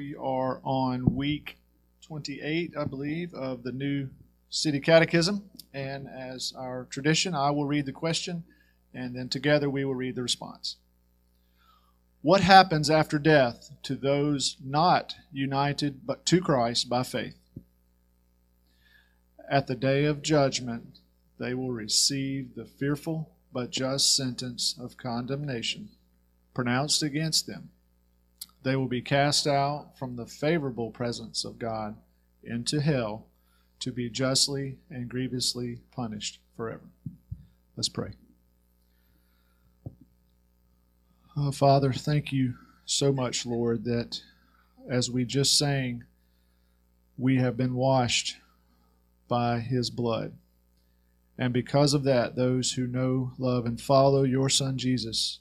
We are on week 28, I believe, of the new City Catechism. And as our tradition, I will read the question, and then together we will read the response. What happens after death to those not united but to Christ by faith? At the day of judgment, they will receive the fearful but just sentence of condemnation pronounced against them. They will be cast out from the favorable presence of God into hell to be justly and grievously punished forever. Let's pray. Oh, Father, thank you so much, Lord, that as we just sang, we have been washed by his blood. And because of that, those who know, love, and follow your Son Jesus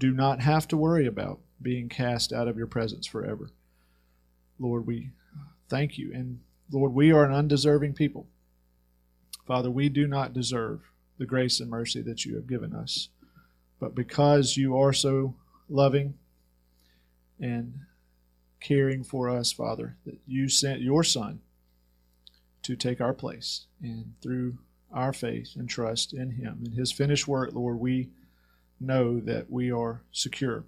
do not have to worry about being cast out of your presence forever. Lord, we thank you. And Lord, we are an undeserving people. Father, we do not deserve the grace and mercy that you have given us. But because you are so loving and caring for us, Father, that you sent your Son to take our place. And through our faith and trust in Him and His finished work, Lord, we know that we are secure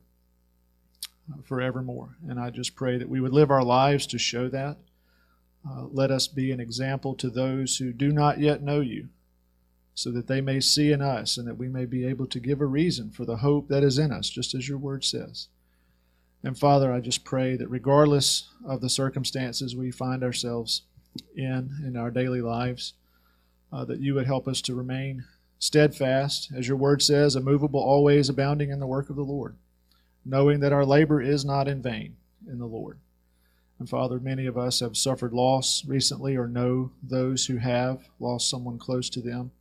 forevermore. And I just pray that we would live our lives to show that. Uh, let us be an example to those who do not yet know you, so that they may see in us and that we may be able to give a reason for the hope that is in us, just as your word says. And Father, I just pray that regardless of the circumstances we find ourselves in in our daily lives, uh, that you would help us to remain steadfast, as your word says, immovable, always abounding in the work of the Lord, knowing that our labor is not in vain in the Lord. And Father, many of us have suffered loss recently or know those who have lost someone close to them.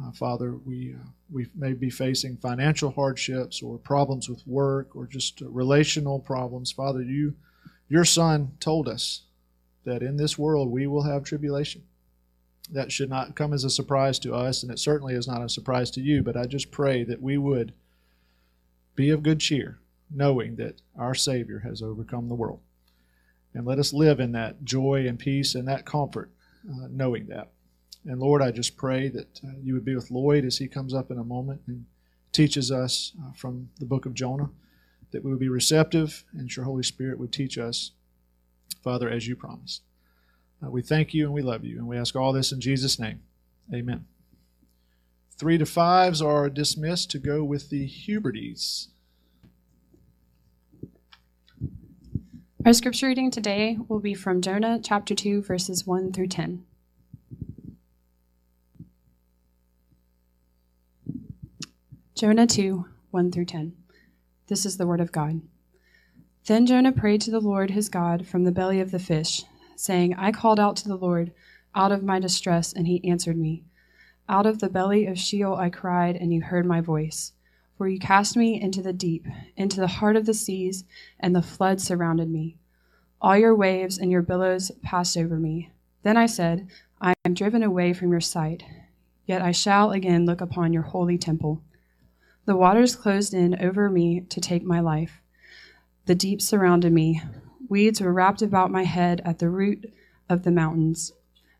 Uh, Father, we, uh, we may be facing financial hardships or problems with work or just uh, relational problems. Father, you, your Son told us that in this world we will have tribulation that should not come as a surprise to us, and it certainly is not a surprise to you. But I just pray that we would be of good cheer, knowing that our Savior has overcome the world. And let us live in that joy and peace and that comfort, uh, knowing that. And Lord, I just pray that uh, you would be with Lloyd as he comes up in a moment and teaches us uh, from the book of Jonah, that we would be receptive and your Holy Spirit would teach us, Father, as you promised. Uh, we thank you and we love you, and we ask all this in Jesus' name. Amen. Three to fives are dismissed to go with the Huberties. Our scripture reading today will be from Jonah chapter 2, verses 1 through 10. Jonah 2, 1 through 10. This is the word of God. Then Jonah prayed to the Lord his God from the belly of the fish saying, I called out to the Lord out of my distress, and he answered me. Out of the belly of Sheol I cried, and you heard my voice. For you cast me into the deep, into the heart of the seas, and the flood surrounded me. All your waves and your billows passed over me. Then I said, I am driven away from your sight, yet I shall again look upon your holy temple. The waters closed in over me to take my life. The deep surrounded me. Weeds were wrapped about my head at the root of the mountains.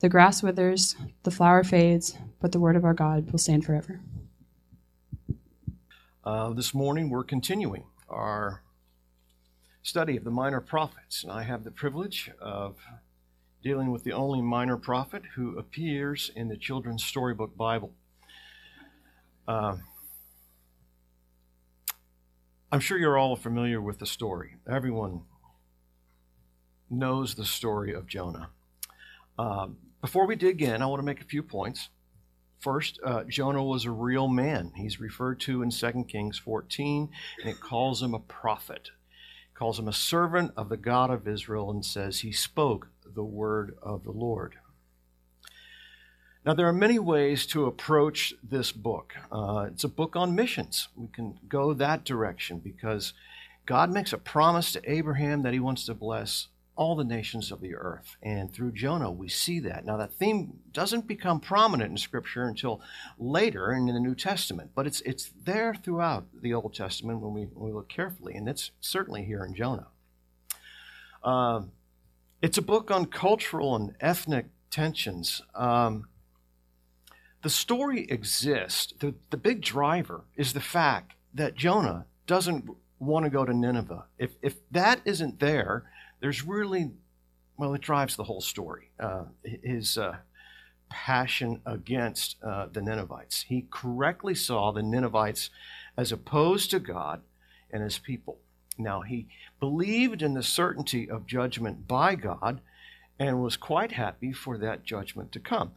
The grass withers, the flower fades, but the word of our God will stand forever. Uh, this morning, we're continuing our study of the minor prophets, and I have the privilege of dealing with the only minor prophet who appears in the Children's Storybook Bible. Uh, I'm sure you're all familiar with the story. Everyone knows the story of Jonah. Um, before we dig in, I want to make a few points. First, uh, Jonah was a real man. He's referred to in 2 Kings 14, and it calls him a prophet. It calls him a servant of the God of Israel, and says he spoke the word of the Lord. Now, there are many ways to approach this book. Uh, it's a book on missions. We can go that direction because God makes a promise to Abraham that he wants to bless all the nations of the earth. And through Jonah, we see that. Now, that theme doesn't become prominent in Scripture until later in the New Testament, but it's, it's there throughout the Old Testament when we, when we look carefully, and it's certainly here in Jonah. Uh, it's a book on cultural and ethnic tensions. Um, the story exists. The, the big driver is the fact that Jonah doesn't want to go to Nineveh. If, if that isn't there, there's really, well, it drives the whole story. Uh, his uh, passion against uh, the Ninevites. He correctly saw the Ninevites as opposed to God and his people. Now, he believed in the certainty of judgment by God and was quite happy for that judgment to come.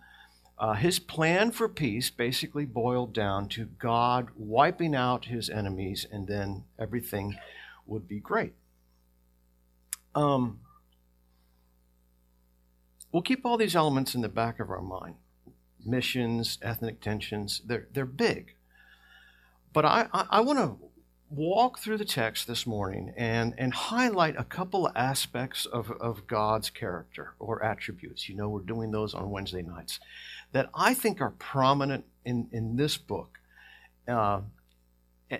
Uh, his plan for peace basically boiled down to God wiping out his enemies and then everything would be great. Um, we'll keep all these elements in the back of our mind missions, ethnic tensions, they're, they're big. But I, I, I want to walk through the text this morning and, and highlight a couple aspects of, of God's character or attributes. You know, we're doing those on Wednesday nights that I think are prominent in, in this book. Uh,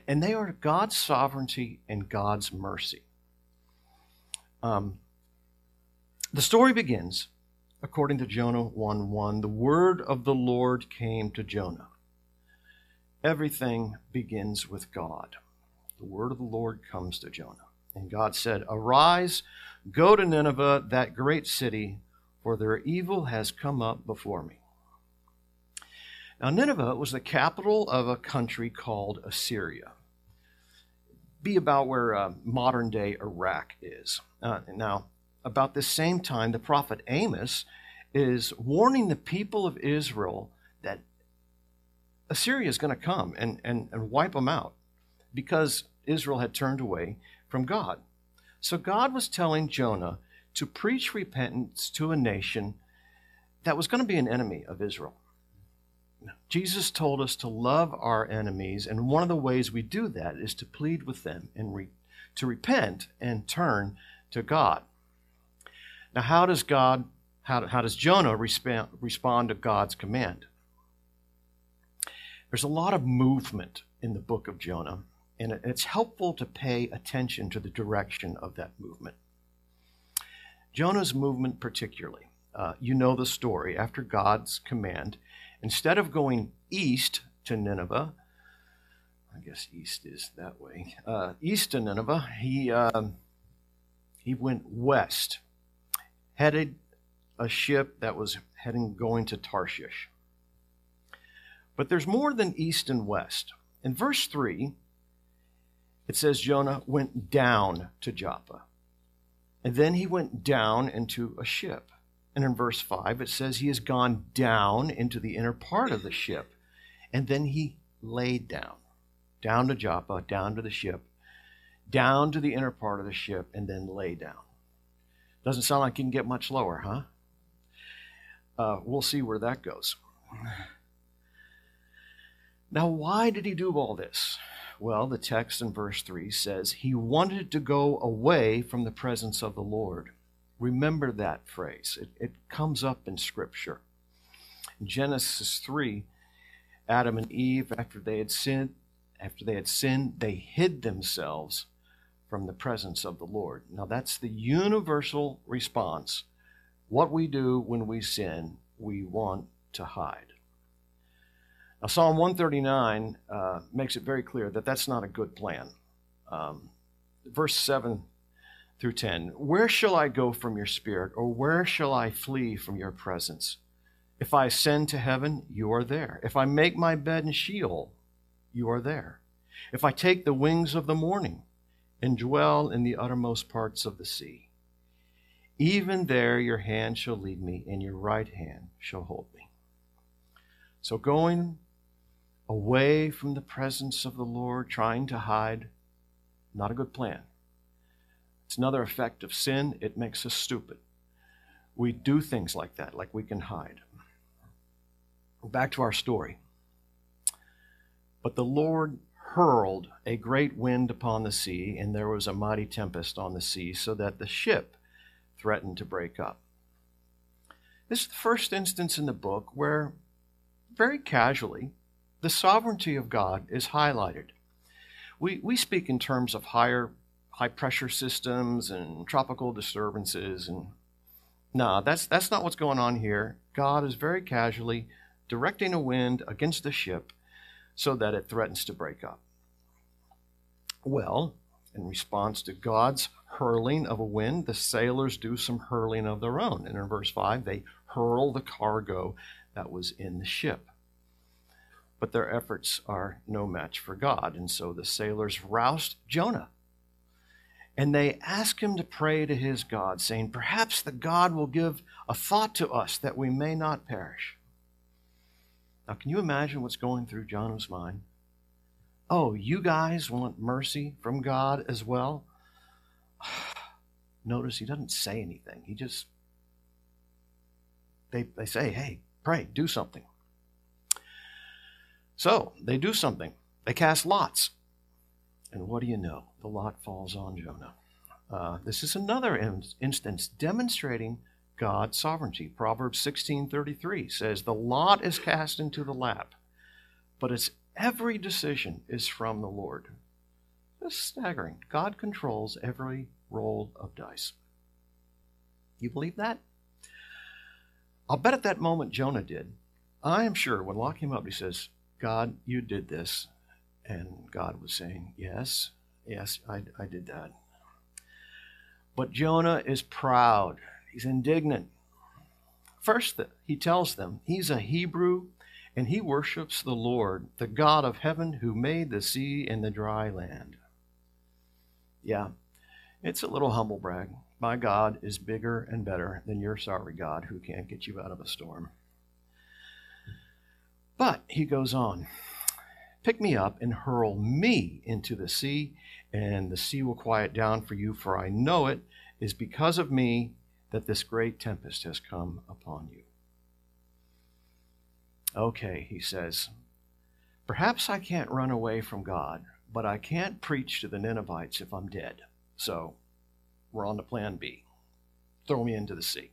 and they are God's sovereignty and God's mercy. Um, the story begins, according to Jonah 1 1, the word of the Lord came to Jonah. Everything begins with God. The word of the Lord comes to Jonah. And God said, Arise, go to Nineveh, that great city, for their evil has come up before me. Now, Nineveh was the capital of a country called Assyria be about where uh, modern day Iraq is. Uh, now, about the same time, the prophet Amos is warning the people of Israel that Assyria is going to come and, and, and wipe them out because Israel had turned away from God. So God was telling Jonah to preach repentance to a nation that was going to be an enemy of Israel. Jesus told us to love our enemies, and one of the ways we do that is to plead with them and re- to repent and turn to God. Now, how does God, how, how does Jonah respond, respond to God's command? There's a lot of movement in the book of Jonah, and it's helpful to pay attention to the direction of that movement. Jonah's movement, particularly, uh, you know the story. After God's command, Instead of going east to Nineveh, I guess east is that way, uh, east to Nineveh, he, um, he went west, headed a ship that was heading going to Tarshish. But there's more than east and west. In verse 3, it says Jonah went down to Joppa. And then he went down into a ship. And in verse 5, it says he has gone down into the inner part of the ship. And then he laid down, down to Joppa, down to the ship, down to the inner part of the ship, and then lay down. Doesn't sound like you can get much lower, huh? Uh, we'll see where that goes. Now, why did he do all this? Well, the text in verse 3 says he wanted to go away from the presence of the Lord. Remember that phrase. It, it comes up in Scripture. In Genesis 3, Adam and Eve, after they had sinned, after they had sinned, they hid themselves from the presence of the Lord. Now that's the universal response. What we do when we sin, we want to hide. Now Psalm 139 uh, makes it very clear that that's not a good plan. Um, verse 7 through 10. Where shall I go from your spirit, or where shall I flee from your presence? If I ascend to heaven, you are there. If I make my bed in Sheol, you are there. If I take the wings of the morning and dwell in the uttermost parts of the sea, even there your hand shall lead me, and your right hand shall hold me. So going away from the presence of the Lord, trying to hide, not a good plan. It's another effect of sin. It makes us stupid. We do things like that, like we can hide. Back to our story. But the Lord hurled a great wind upon the sea, and there was a mighty tempest on the sea, so that the ship threatened to break up. This is the first instance in the book where, very casually, the sovereignty of God is highlighted. We, we speak in terms of higher high pressure systems and tropical disturbances and no that's that's not what's going on here god is very casually directing a wind against the ship so that it threatens to break up. Well in response to god's hurling of a wind the sailors do some hurling of their own. And in verse 5 they hurl the cargo that was in the ship. But their efforts are no match for god. And so the sailors roused jonah. And they ask him to pray to his God, saying, Perhaps the God will give a thought to us that we may not perish. Now, can you imagine what's going through Jonah's mind? Oh, you guys want mercy from God as well? Notice he doesn't say anything. He just, they, they say, hey, pray, do something. So they do something. They cast lots. And what do you know? The lot falls on Jonah. Uh, this is another in- instance demonstrating God's sovereignty. Proverbs 16:33 says, "The lot is cast into the lap, but its every decision is from the Lord." This is staggering. God controls every roll of dice. You believe that? I'll bet at that moment Jonah did. I am sure when locking him up, he says, God, you did this. And God was saying, Yes, yes, I, I did that. But Jonah is proud, he's indignant. First, he tells them he's a Hebrew and he worships the Lord, the God of heaven who made the sea and the dry land. Yeah, it's a little humble brag. My God is bigger and better than your sorry God who can't get you out of a storm. But he goes on. Pick me up and hurl me into the sea, and the sea will quiet down for you, for I know it is because of me that this great tempest has come upon you. Okay, he says, perhaps I can't run away from God, but I can't preach to the Ninevites if I'm dead. So we're on to plan B. Throw me into the sea.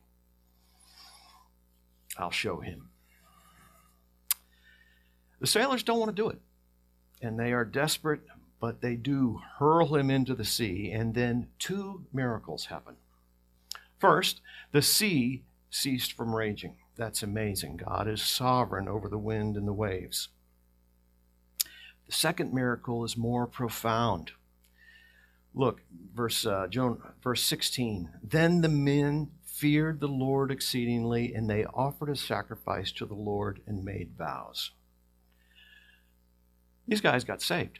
I'll show him. The sailors don't want to do it and they are desperate, but they do hurl him into the sea, and then two miracles happen. First, the sea ceased from raging. That's amazing. God is sovereign over the wind and the waves. The second miracle is more profound. Look, verse uh, Joan, verse 16. Then the men feared the Lord exceedingly, and they offered a sacrifice to the Lord and made vows. These guys got saved.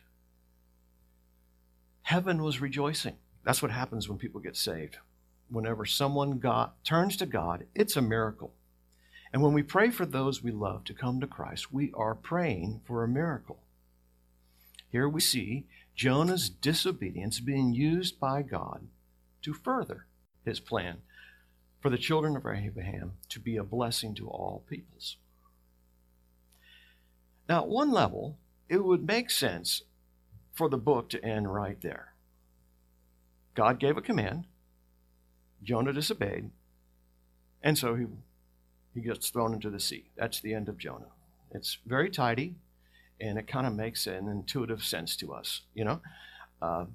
Heaven was rejoicing. That's what happens when people get saved. Whenever someone got, turns to God, it's a miracle. And when we pray for those we love to come to Christ, we are praying for a miracle. Here we see Jonah's disobedience being used by God to further his plan for the children of Abraham to be a blessing to all peoples. Now, at one level, it would make sense for the book to end right there. God gave a command, Jonah disobeyed, and so he, he gets thrown into the sea. That's the end of Jonah. It's very tidy, and it kind of makes an intuitive sense to us. You know, uh,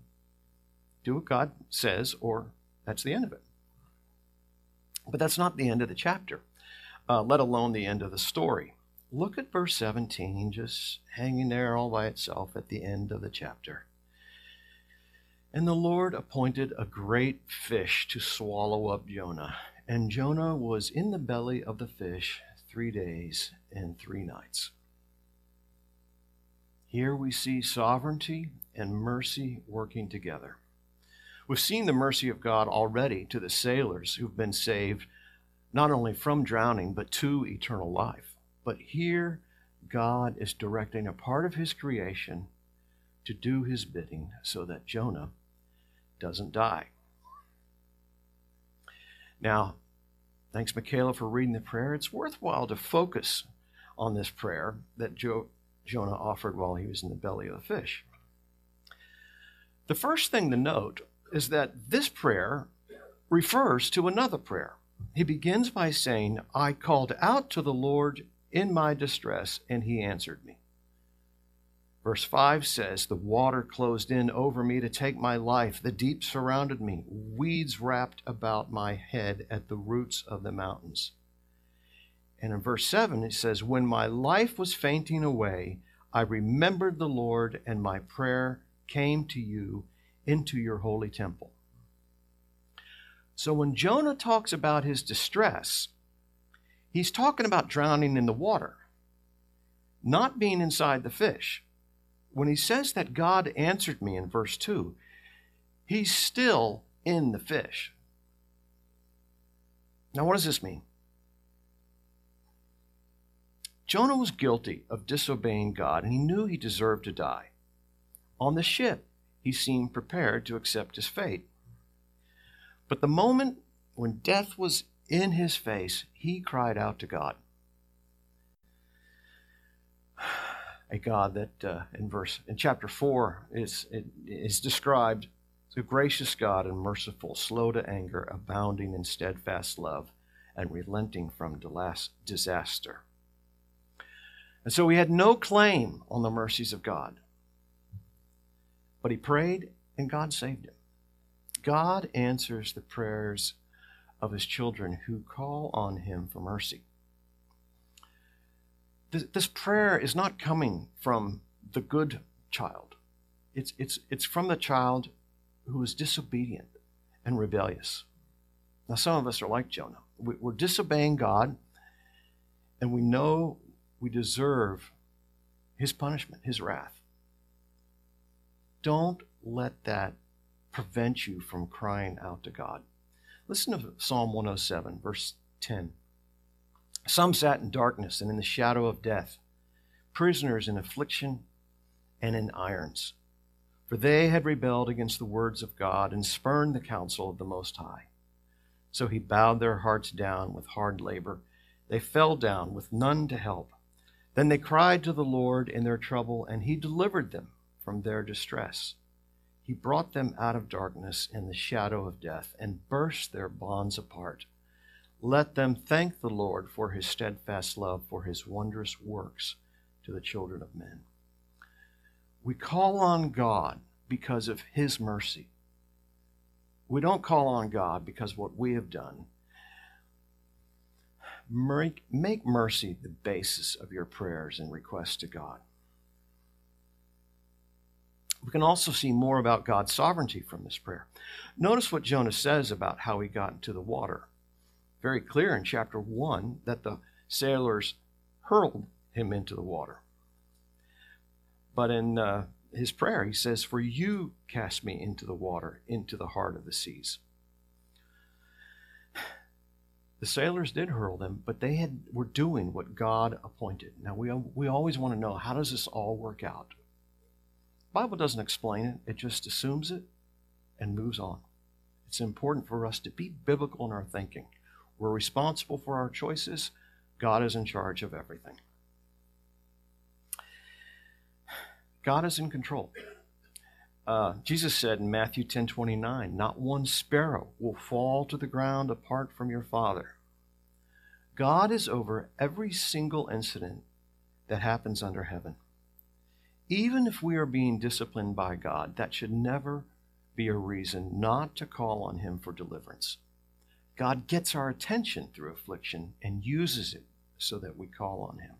do what God says, or that's the end of it. But that's not the end of the chapter, uh, let alone the end of the story. Look at verse 17, just hanging there all by itself at the end of the chapter. And the Lord appointed a great fish to swallow up Jonah. And Jonah was in the belly of the fish three days and three nights. Here we see sovereignty and mercy working together. We've seen the mercy of God already to the sailors who've been saved not only from drowning, but to eternal life. But here, God is directing a part of his creation to do his bidding so that Jonah doesn't die. Now, thanks, Michaela, for reading the prayer. It's worthwhile to focus on this prayer that jo- Jonah offered while he was in the belly of the fish. The first thing to note is that this prayer refers to another prayer. He begins by saying, I called out to the Lord in my distress, and he answered me. Verse 5 says, The water closed in over me to take my life. The deep surrounded me. Weeds wrapped about my head at the roots of the mountains. And in verse 7, it says, When my life was fainting away, I remembered the Lord, and my prayer came to you into your holy temple. So when Jonah talks about his distress, he's talking about drowning in the water, not being inside the fish when he says that God answered me in verse 2, he's still in the fish. Now, what does this mean? Jonah was guilty of disobeying God, and he knew he deserved to die. On the ship, he seemed prepared to accept his fate. But the moment when death was in his face, he cried out to God. A God that uh, in verse in chapter four is is described as a gracious God and merciful, slow to anger, abounding in steadfast love, and relenting from disaster. And so he had no claim on the mercies of God. But he prayed and God saved him. God answers the prayers of his children who call on him for mercy this, this prayer is not coming from the good child. It's, it's, it's from the child who is disobedient and rebellious. Now, some of us are like Jonah. We're disobeying God, and we know we deserve his punishment, his wrath. Don't let that prevent you from crying out to God. Listen to Psalm 107, verse 10. Some sat in darkness and in the shadow of death, prisoners in affliction and in irons. For they had rebelled against the words of God and spurned the counsel of the Most High. So he bowed their hearts down with hard labor. They fell down with none to help. Then they cried to the Lord in their trouble, and he delivered them from their distress. He brought them out of darkness and the shadow of death and burst their bonds apart. Let them thank the Lord for his steadfast love, for his wondrous works to the children of men. We call on God because of his mercy. We don't call on God because of what we have done. Make mercy the basis of your prayers and requests to God. We can also see more about God's sovereignty from this prayer. Notice what Jonah says about how he got into the water very clear in chapter 1 that the sailors hurled him into the water. But in uh, his prayer, he says, For you cast me into the water, into the heart of the seas. The sailors did hurl them, but they had, were doing what God appointed. Now, we, we always want to know how does this all work out? The Bible doesn't explain it, it just assumes it and moves on. It's important for us to be biblical in our thinking. We're responsible for our choices. God is in charge of everything. God is in control. Uh, Jesus said in Matthew 10 29, Not one sparrow will fall to the ground apart from your Father. God is over every single incident that happens under heaven. Even if we are being disciplined by God, that should never be a reason not to call on Him for deliverance. God gets our attention through affliction and uses it so that we call on Him.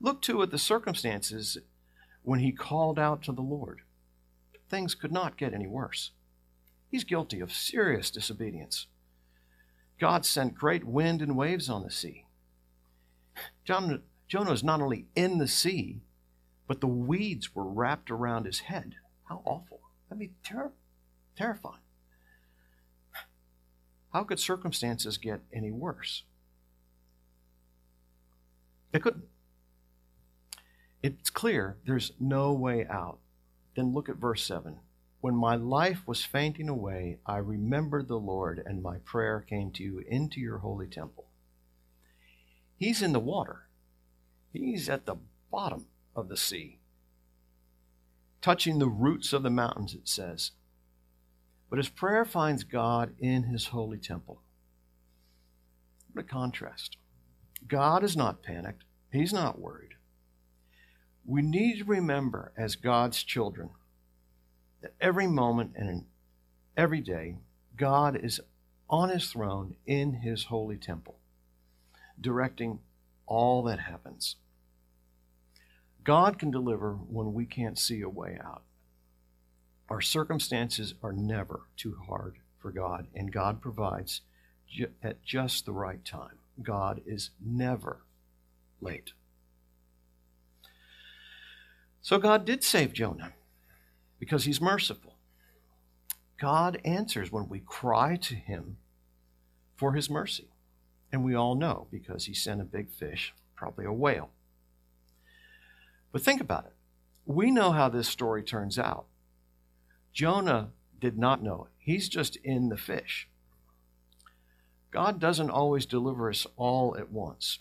Look too at the circumstances when he called out to the Lord. Things could not get any worse. He's guilty of serious disobedience. God sent great wind and waves on the sea. John, Jonah is not only in the sea, but the weeds were wrapped around his head. How awful. That'd be ter- terrifying. How could circumstances get any worse? They couldn't. It's clear there's no way out. Then look at verse 7. When my life was fainting away, I remembered the Lord, and my prayer came to you into your holy temple. He's in the water, he's at the bottom of the sea, touching the roots of the mountains, it says. But his prayer finds God in his holy temple. What a contrast. God is not panicked, he's not worried. We need to remember, as God's children, that every moment and every day, God is on his throne in his holy temple, directing all that happens. God can deliver when we can't see a way out. Our circumstances are never too hard for God, and God provides ju- at just the right time. God is never late. So God did save Jonah because he's merciful. God answers when we cry to him for his mercy. And we all know because he sent a big fish, probably a whale. But think about it. We know how this story turns out. Jonah did not know it. He's just in the fish. God doesn't always deliver us all at once.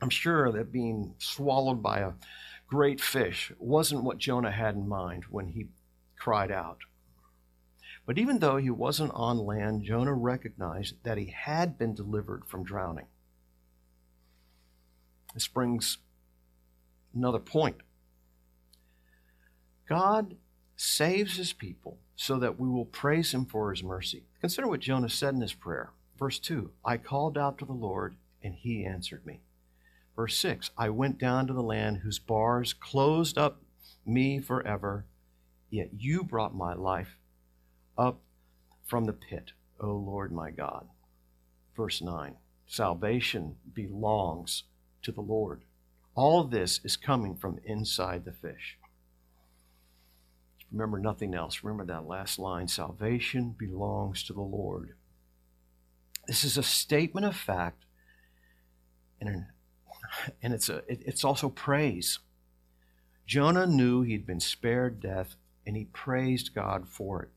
I'm sure that being swallowed by a great fish wasn't what Jonah had in mind when he cried out. But even though he wasn't on land, Jonah recognized that he had been delivered from drowning. This brings another point. God saves his people so that we will praise him for his mercy. Consider what Jonah said in his prayer. Verse 2 I called out to the Lord, and he answered me. Verse 6 I went down to the land whose bars closed up me forever, yet you brought my life up from the pit, O Lord my God. Verse 9 Salvation belongs to the Lord. All this is coming from inside the fish. Remember nothing else. Remember that last line salvation belongs to the Lord. This is a statement of fact and an and it's, a, it, it's also praise. Jonah knew he'd been spared death, and he praised God for it.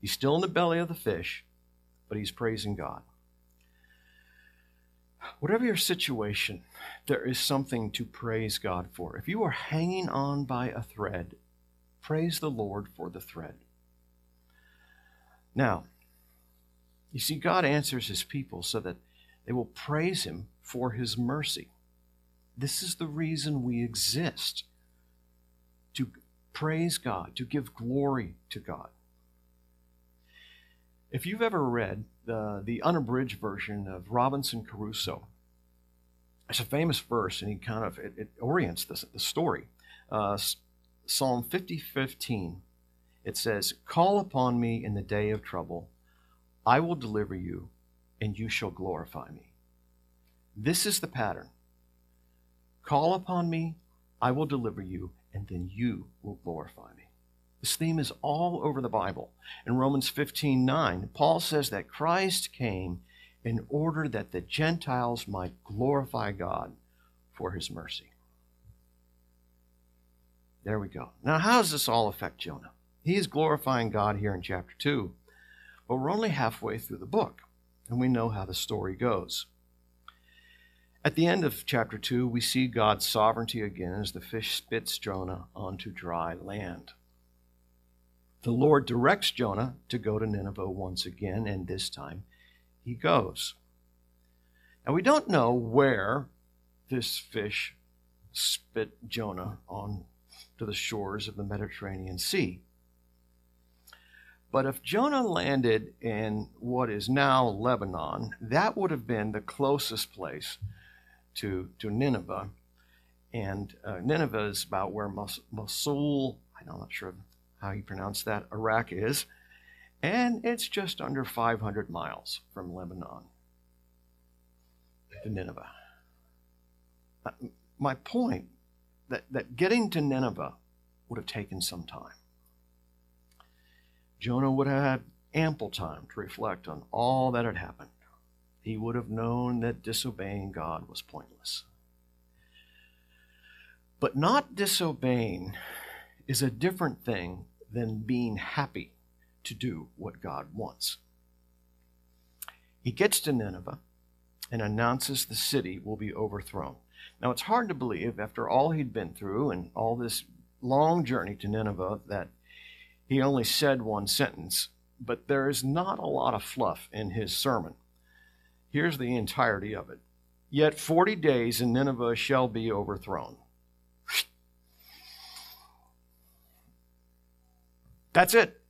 He's still in the belly of the fish, but he's praising God. Whatever your situation, there is something to praise God for. If you are hanging on by a thread, praise the Lord for the thread. Now, you see, God answers his people so that they will praise him for his mercy. This is the reason we exist to praise God, to give glory to God. If you've ever read the, the unabridged version of Robinson Crusoe, it's a famous verse, and he kind of it, it orients the, the story. Uh, Psalm 50, 15, it says, Call upon me in the day of trouble. I will deliver you, and you shall glorify me. This is the pattern. Call upon me, I will deliver you, and then you will glorify me. This theme is all over the Bible. In Romans 15 9, Paul says that Christ came in order that the Gentiles might glorify God for his mercy. There we go. Now, how does this all affect Jonah? He is glorifying God here in chapter 2, but we're only halfway through the book, and we know how the story goes. At the end of chapter 2, we see God's sovereignty again as the fish spits Jonah onto dry land. The Lord directs Jonah to go to Nineveh once again, and this time he goes. Now, we don't know where this fish spit Jonah on to the shores of the Mediterranean Sea. But if Jonah landed in what is now Lebanon, that would have been the closest place to, to Nineveh. And uh, Nineveh is about where Mos- Mosul, I'm not sure how you pronounce that, Iraq is. And it's just under 500 miles from Lebanon to Nineveh. Uh, my point that, that getting to Nineveh would have taken some time. Jonah would have had ample time to reflect on all that had happened he would have known that disobeying God was pointless. But not disobeying is a different thing than being happy to do what God wants. He gets to Nineveh and announces the city will be overthrown. Now, it's hard to believe, after all he'd been through and all this long journey to Nineveh, that he only said one sentence, but there is not a lot of fluff in his sermon. Here's the entirety of it Yet 40 days and Nineveh shall be overthrown. That's it.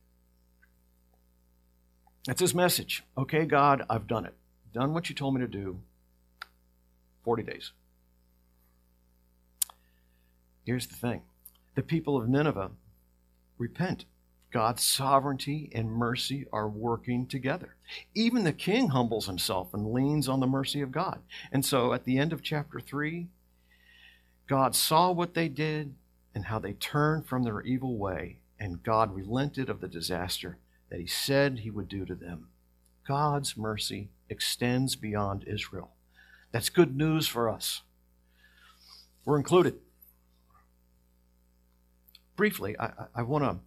That's his message. Okay, God, I've done it. Done what you told me to do. 40 days. Here's the thing the people of Nineveh repent. God's sovereignty and mercy are working together. Even the king humbles himself and leans on the mercy of God. And so at the end of chapter 3, God saw what they did and how they turned from their evil way, and God relented of the disaster that he said he would do to them. God's mercy extends beyond Israel. That's good news for us. We're included. Briefly, I, I want to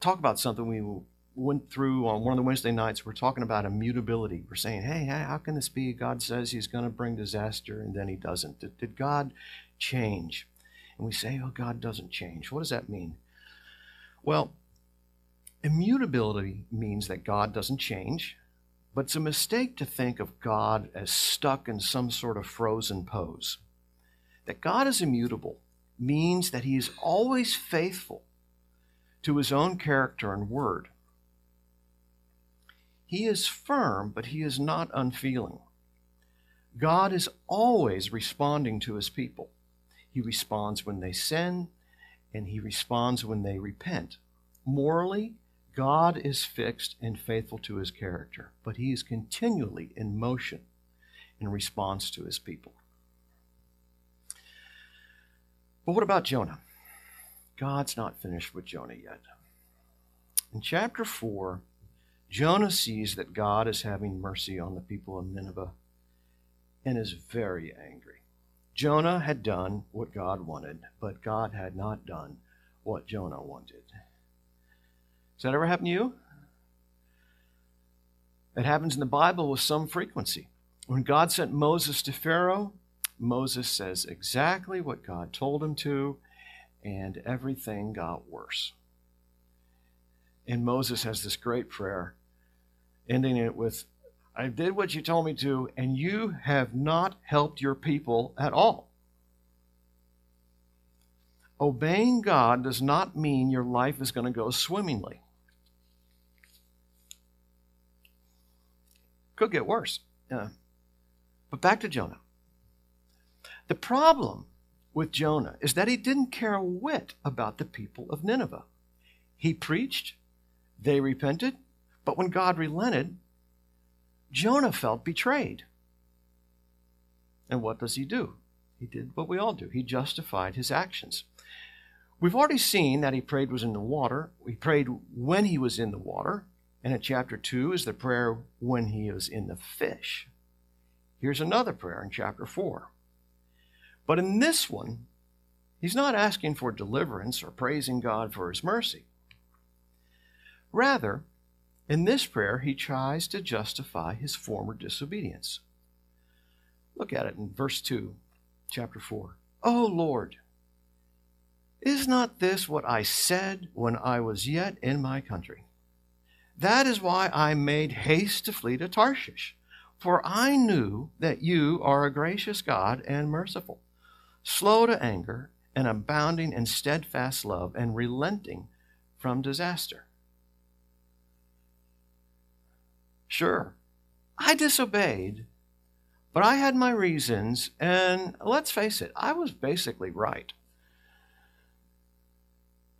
talk about something we went through on one of the Wednesday nights. We're talking about immutability. We're saying, hey, how can this be? God says he's going to bring disaster and then he doesn't. Did, did God change? And we say, oh, God doesn't change. What does that mean? Well, immutability means that God doesn't change, but it's a mistake to think of God as stuck in some sort of frozen pose. That God is immutable means that he is always faithful to his own character and word. He is firm, but he is not unfeeling. God is always responding to his people. He responds when they sin, and he responds when they repent. Morally, God is fixed and faithful to his character, but he is continually in motion in response to his people. But what about Jonah? God's not finished with Jonah yet. In chapter 4, Jonah sees that God is having mercy on the people of Nineveh and is very angry. Jonah had done what God wanted, but God had not done what Jonah wanted. Does that ever happen to you? It happens in the Bible with some frequency. When God sent Moses to Pharaoh, Moses says exactly what God told him to, and everything got worse. And Moses has this great prayer, ending it with, I did what you told me to, and you have not helped your people at all. Obeying God does not mean your life is going to go swimmingly. Could get worse. Yeah. But back to Jonah. The problem with Jonah is that he didn't care a whit about the people of Nineveh. He preached, they repented, but when God relented, Jonah felt betrayed. And what does he do? He did what we all do. He justified his actions. We've already seen that he prayed was in the water. He prayed when he was in the water. And in chapter 2 is the prayer when he was in the fish. Here's another prayer in chapter 4. But in this one, he's not asking for deliverance or praising God for his mercy. Rather, in this prayer, he tries to justify his former disobedience. Look at it in verse 2, chapter 4. Oh Lord, is not this what I said when I was yet in my country? That is why I made haste to flee to Tarshish, for I knew that you are a gracious God and merciful slow to anger, and abounding in steadfast love, and relenting from disaster. Sure, I disobeyed, but I had my reasons, and let's face it, I was basically right.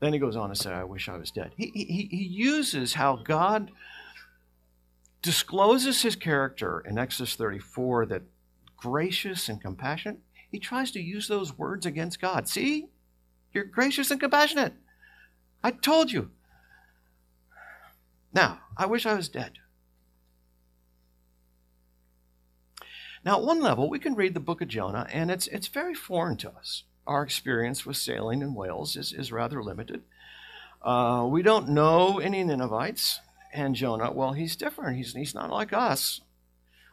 Then he goes on to say, I wish I was dead. He, he, he uses how God discloses his character in Exodus 34 that gracious and compassionate he tries to use those words against God. See? You're gracious and compassionate. I told you. Now, I wish I was dead. Now, at one level, we can read the book of Jonah, and it's, it's very foreign to us. our experience with sailing in whales is, is rather limited. Uh, we don't know any Ninevites. And Jonah, well, he's different. He's, he's not like us.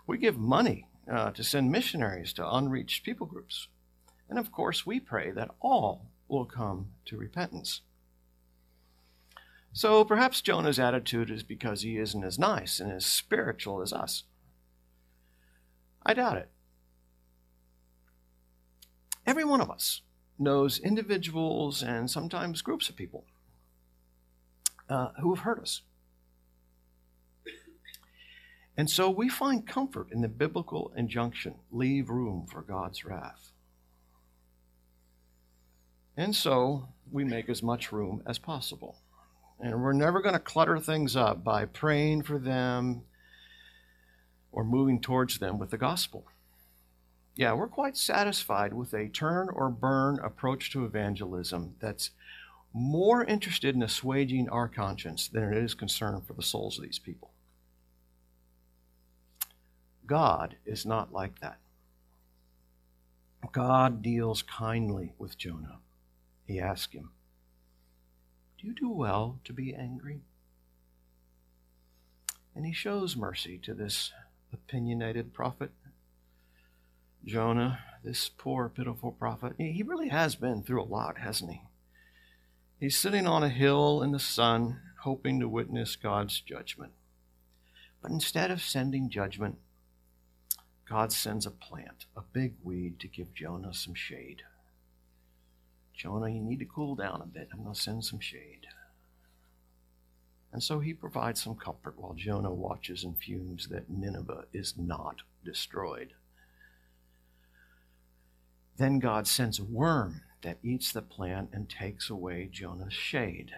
We give money uh, to send missionaries to unreached people groups. And of course, we pray that all will come to repentance. So perhaps Jonah's attitude is because he isn't as nice and as spiritual as us. I doubt it. Every one of us knows individuals and sometimes groups of people uh, who have hurt us. And so we find comfort in the biblical injunction leave room for God's wrath. And so we make as much room as possible. And we're never going to clutter things up by praying for them or moving towards them with the gospel. Yeah, we're quite satisfied with a turn or burn approach to evangelism that's more interested in assuaging our conscience than it is concerned for the souls of these people. God is not like that. God deals kindly with Jonah. He asks him, Do you do well to be angry? And he shows mercy to this opinionated prophet. Jonah, this poor, pitiful prophet, he really has been through a lot, hasn't he? He's sitting on a hill in the sun, hoping to witness God's judgment. But instead of sending judgment, God sends a plant, a big weed, to give Jonah some shade. Jonah, you need to cool down a bit. I'm going to send some shade. And so he provides some comfort while Jonah watches and fumes that Nineveh is not destroyed. Then God sends a worm that eats the plant and takes away Jonah's shade.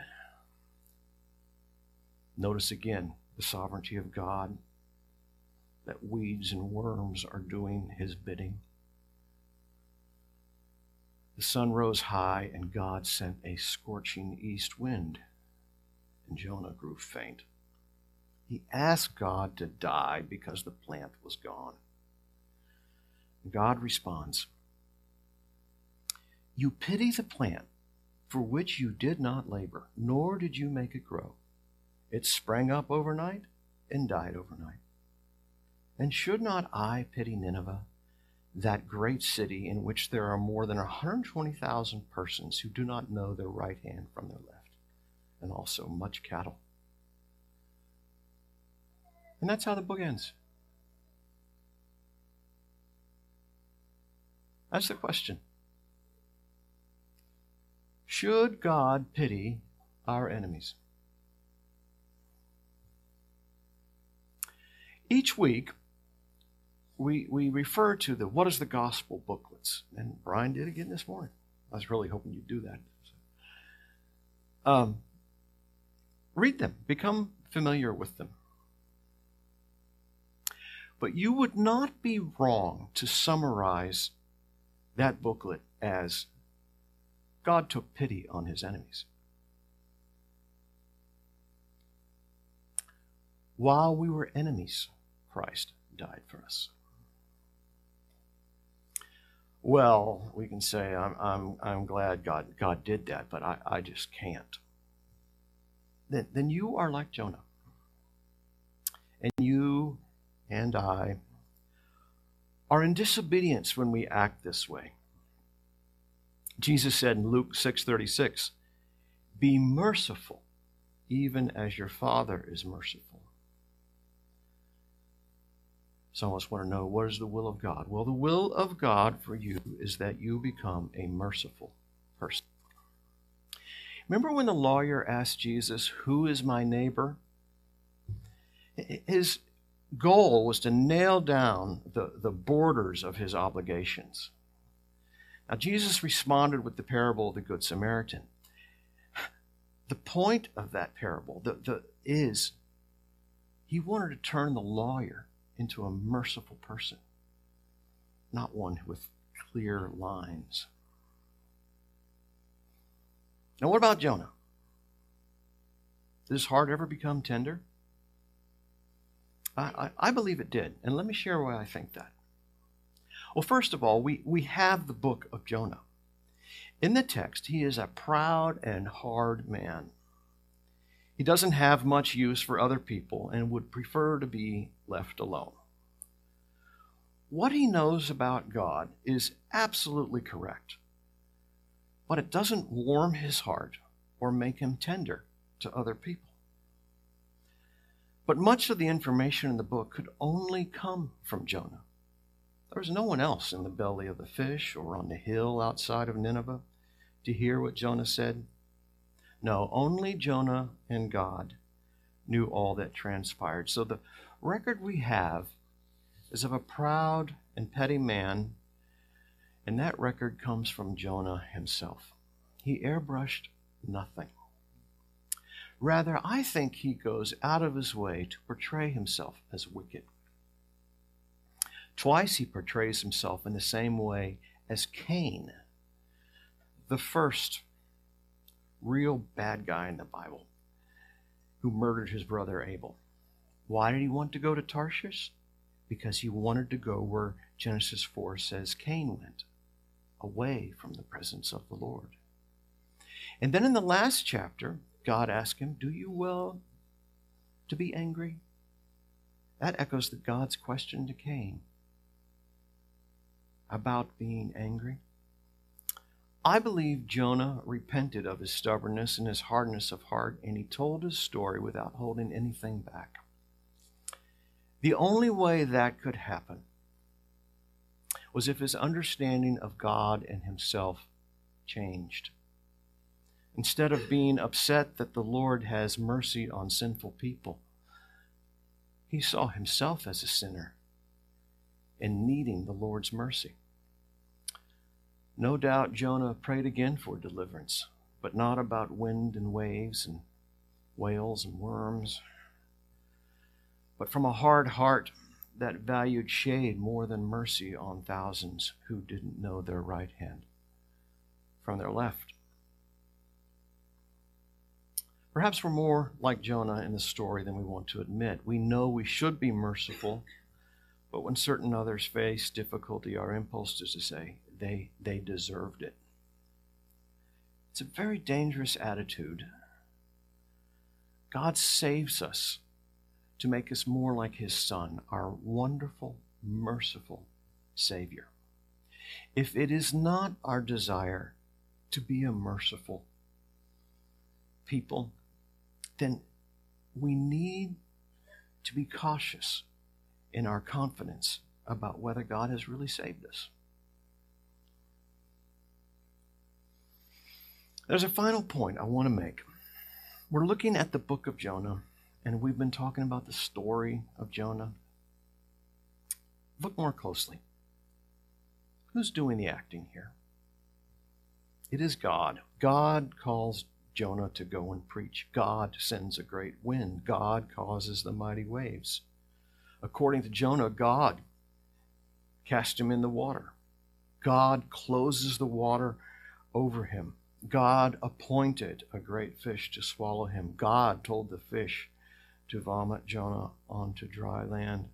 Notice again the sovereignty of God that weeds and worms are doing his bidding. The sun rose high, and God sent a scorching east wind, and Jonah grew faint. He asked God to die because the plant was gone. God responds You pity the plant for which you did not labor, nor did you make it grow. It sprang up overnight and died overnight. And should not I pity Nineveh, that great city in which there are more than 120,000 persons who do not know their right hand from their left, and also much cattle? And that's how the book ends. That's the question. Should God pity our enemies? Each week, we, we refer to the What is the Gospel booklets. And Brian did again this morning. I was really hoping you'd do that. Um, read them, become familiar with them. But you would not be wrong to summarize that booklet as God took pity on his enemies. While we were enemies, Christ died for us. Well, we can say, I'm, I'm, I'm glad God, God did that, but I, I just can't. Then, then you are like Jonah. And you and I are in disobedience when we act this way. Jesus said in Luke 6:36, "Be merciful, even as your Father is merciful." Some of us want to know what is the will of God? Well, the will of God for you is that you become a merciful person. Remember when the lawyer asked Jesus, Who is my neighbor? His goal was to nail down the, the borders of his obligations. Now, Jesus responded with the parable of the Good Samaritan. The point of that parable the, the, is he wanted to turn the lawyer into a merciful person, not one with clear lines. Now, what about Jonah? Did his heart ever become tender? I, I, I, believe it did. And let me share why I think that. Well, first of all, we, we have the book of Jonah. In the text, he is a proud and hard man. He doesn't have much use for other people and would prefer to be left alone. What he knows about God is absolutely correct, but it doesn't warm his heart or make him tender to other people. But much of the information in the book could only come from Jonah. There was no one else in the belly of the fish or on the hill outside of Nineveh to hear what Jonah said. No, only Jonah and God knew all that transpired. So the record we have is of a proud and petty man, and that record comes from Jonah himself. He airbrushed nothing. Rather, I think he goes out of his way to portray himself as wicked. Twice he portrays himself in the same way as Cain, the first real bad guy in the Bible who murdered his brother Abel. Why did he want to go to Tarshish? Because he wanted to go where Genesis 4 says Cain went, away from the presence of the Lord. And then in the last chapter, God asked him, Do you will to be angry? That echoes the God's question to Cain about being angry. I believe Jonah repented of his stubbornness and his hardness of heart, and he told his story without holding anything back. The only way that could happen was if his understanding of God and himself changed. Instead of being upset that the Lord has mercy on sinful people, he saw himself as a sinner and needing the Lord's mercy. No doubt Jonah prayed again for deliverance, but not about wind and waves and whales and worms, but from a hard heart that valued shade more than mercy on thousands who didn't know their right hand from their left. Perhaps we're more like Jonah in the story than we want to admit. We know we should be merciful, but when certain others face difficulty, our impulse is to say they, they deserved it. It's a very dangerous attitude. God saves us to make us more like His Son, our wonderful, merciful Savior. If it is not our desire to be a merciful people, then we need to be cautious in our confidence about whether God has really saved us. There's a final point I want to make. We're looking at the book of Jonah, and we've been talking about the story of Jonah. Look more closely. Who's doing the acting here? It is God. God calls Jonah to go and preach. God sends a great wind. God causes the mighty waves. According to Jonah, God cast him in the water. God closes the water over him. God appointed a great fish to swallow him. God told the fish to vomit Jonah onto dry land.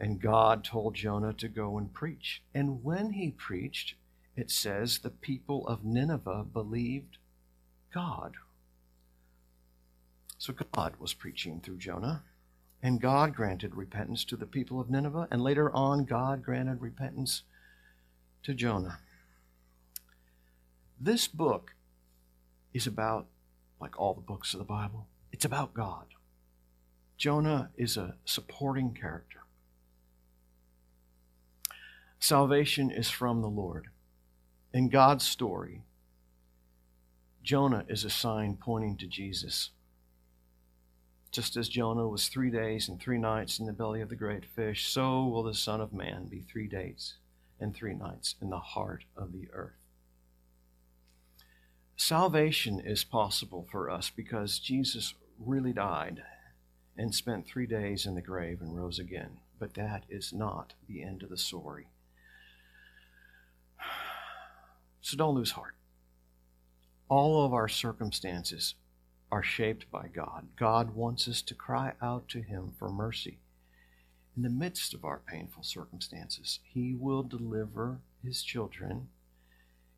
And God told Jonah to go and preach. And when he preached, it says the people of Nineveh believed God. So God was preaching through Jonah, and God granted repentance to the people of Nineveh, and later on, God granted repentance to Jonah. This book is about, like all the books of the Bible, it's about God. Jonah is a supporting character. Salvation is from the Lord. In God's story, Jonah is a sign pointing to Jesus. Just as Jonah was three days and three nights in the belly of the great fish, so will the Son of Man be three days and three nights in the heart of the earth. Salvation is possible for us because Jesus really died and spent three days in the grave and rose again. But that is not the end of the story. So don't lose heart. All of our circumstances are shaped by God. God wants us to cry out to Him for mercy. In the midst of our painful circumstances, He will deliver His children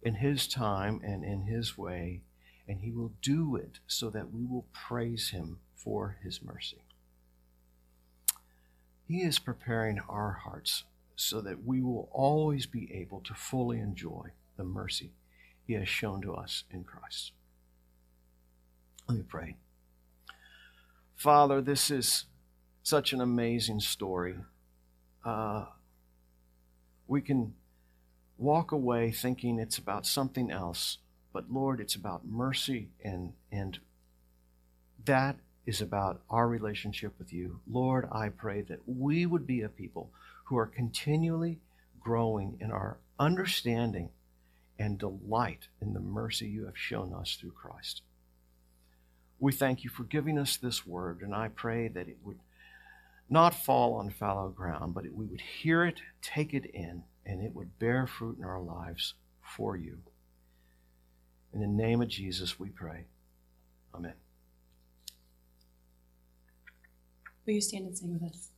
in His time and in His way, and He will do it so that we will praise Him for His mercy. He is preparing our hearts so that we will always be able to fully enjoy the mercy He has shown to us in Christ. Let me pray. Father, this is such an amazing story. Uh, we can walk away thinking it's about something else, but Lord, it's about mercy and and that is about our relationship with you. Lord, I pray that we would be a people who are continually growing in our understanding and delight in the mercy you have shown us through Christ. We thank you for giving us this word, and I pray that it would not fall on fallow ground, but we would hear it, take it in, and it would bear fruit in our lives for you. In the name of Jesus, we pray. Amen. Will you stand and sing with us?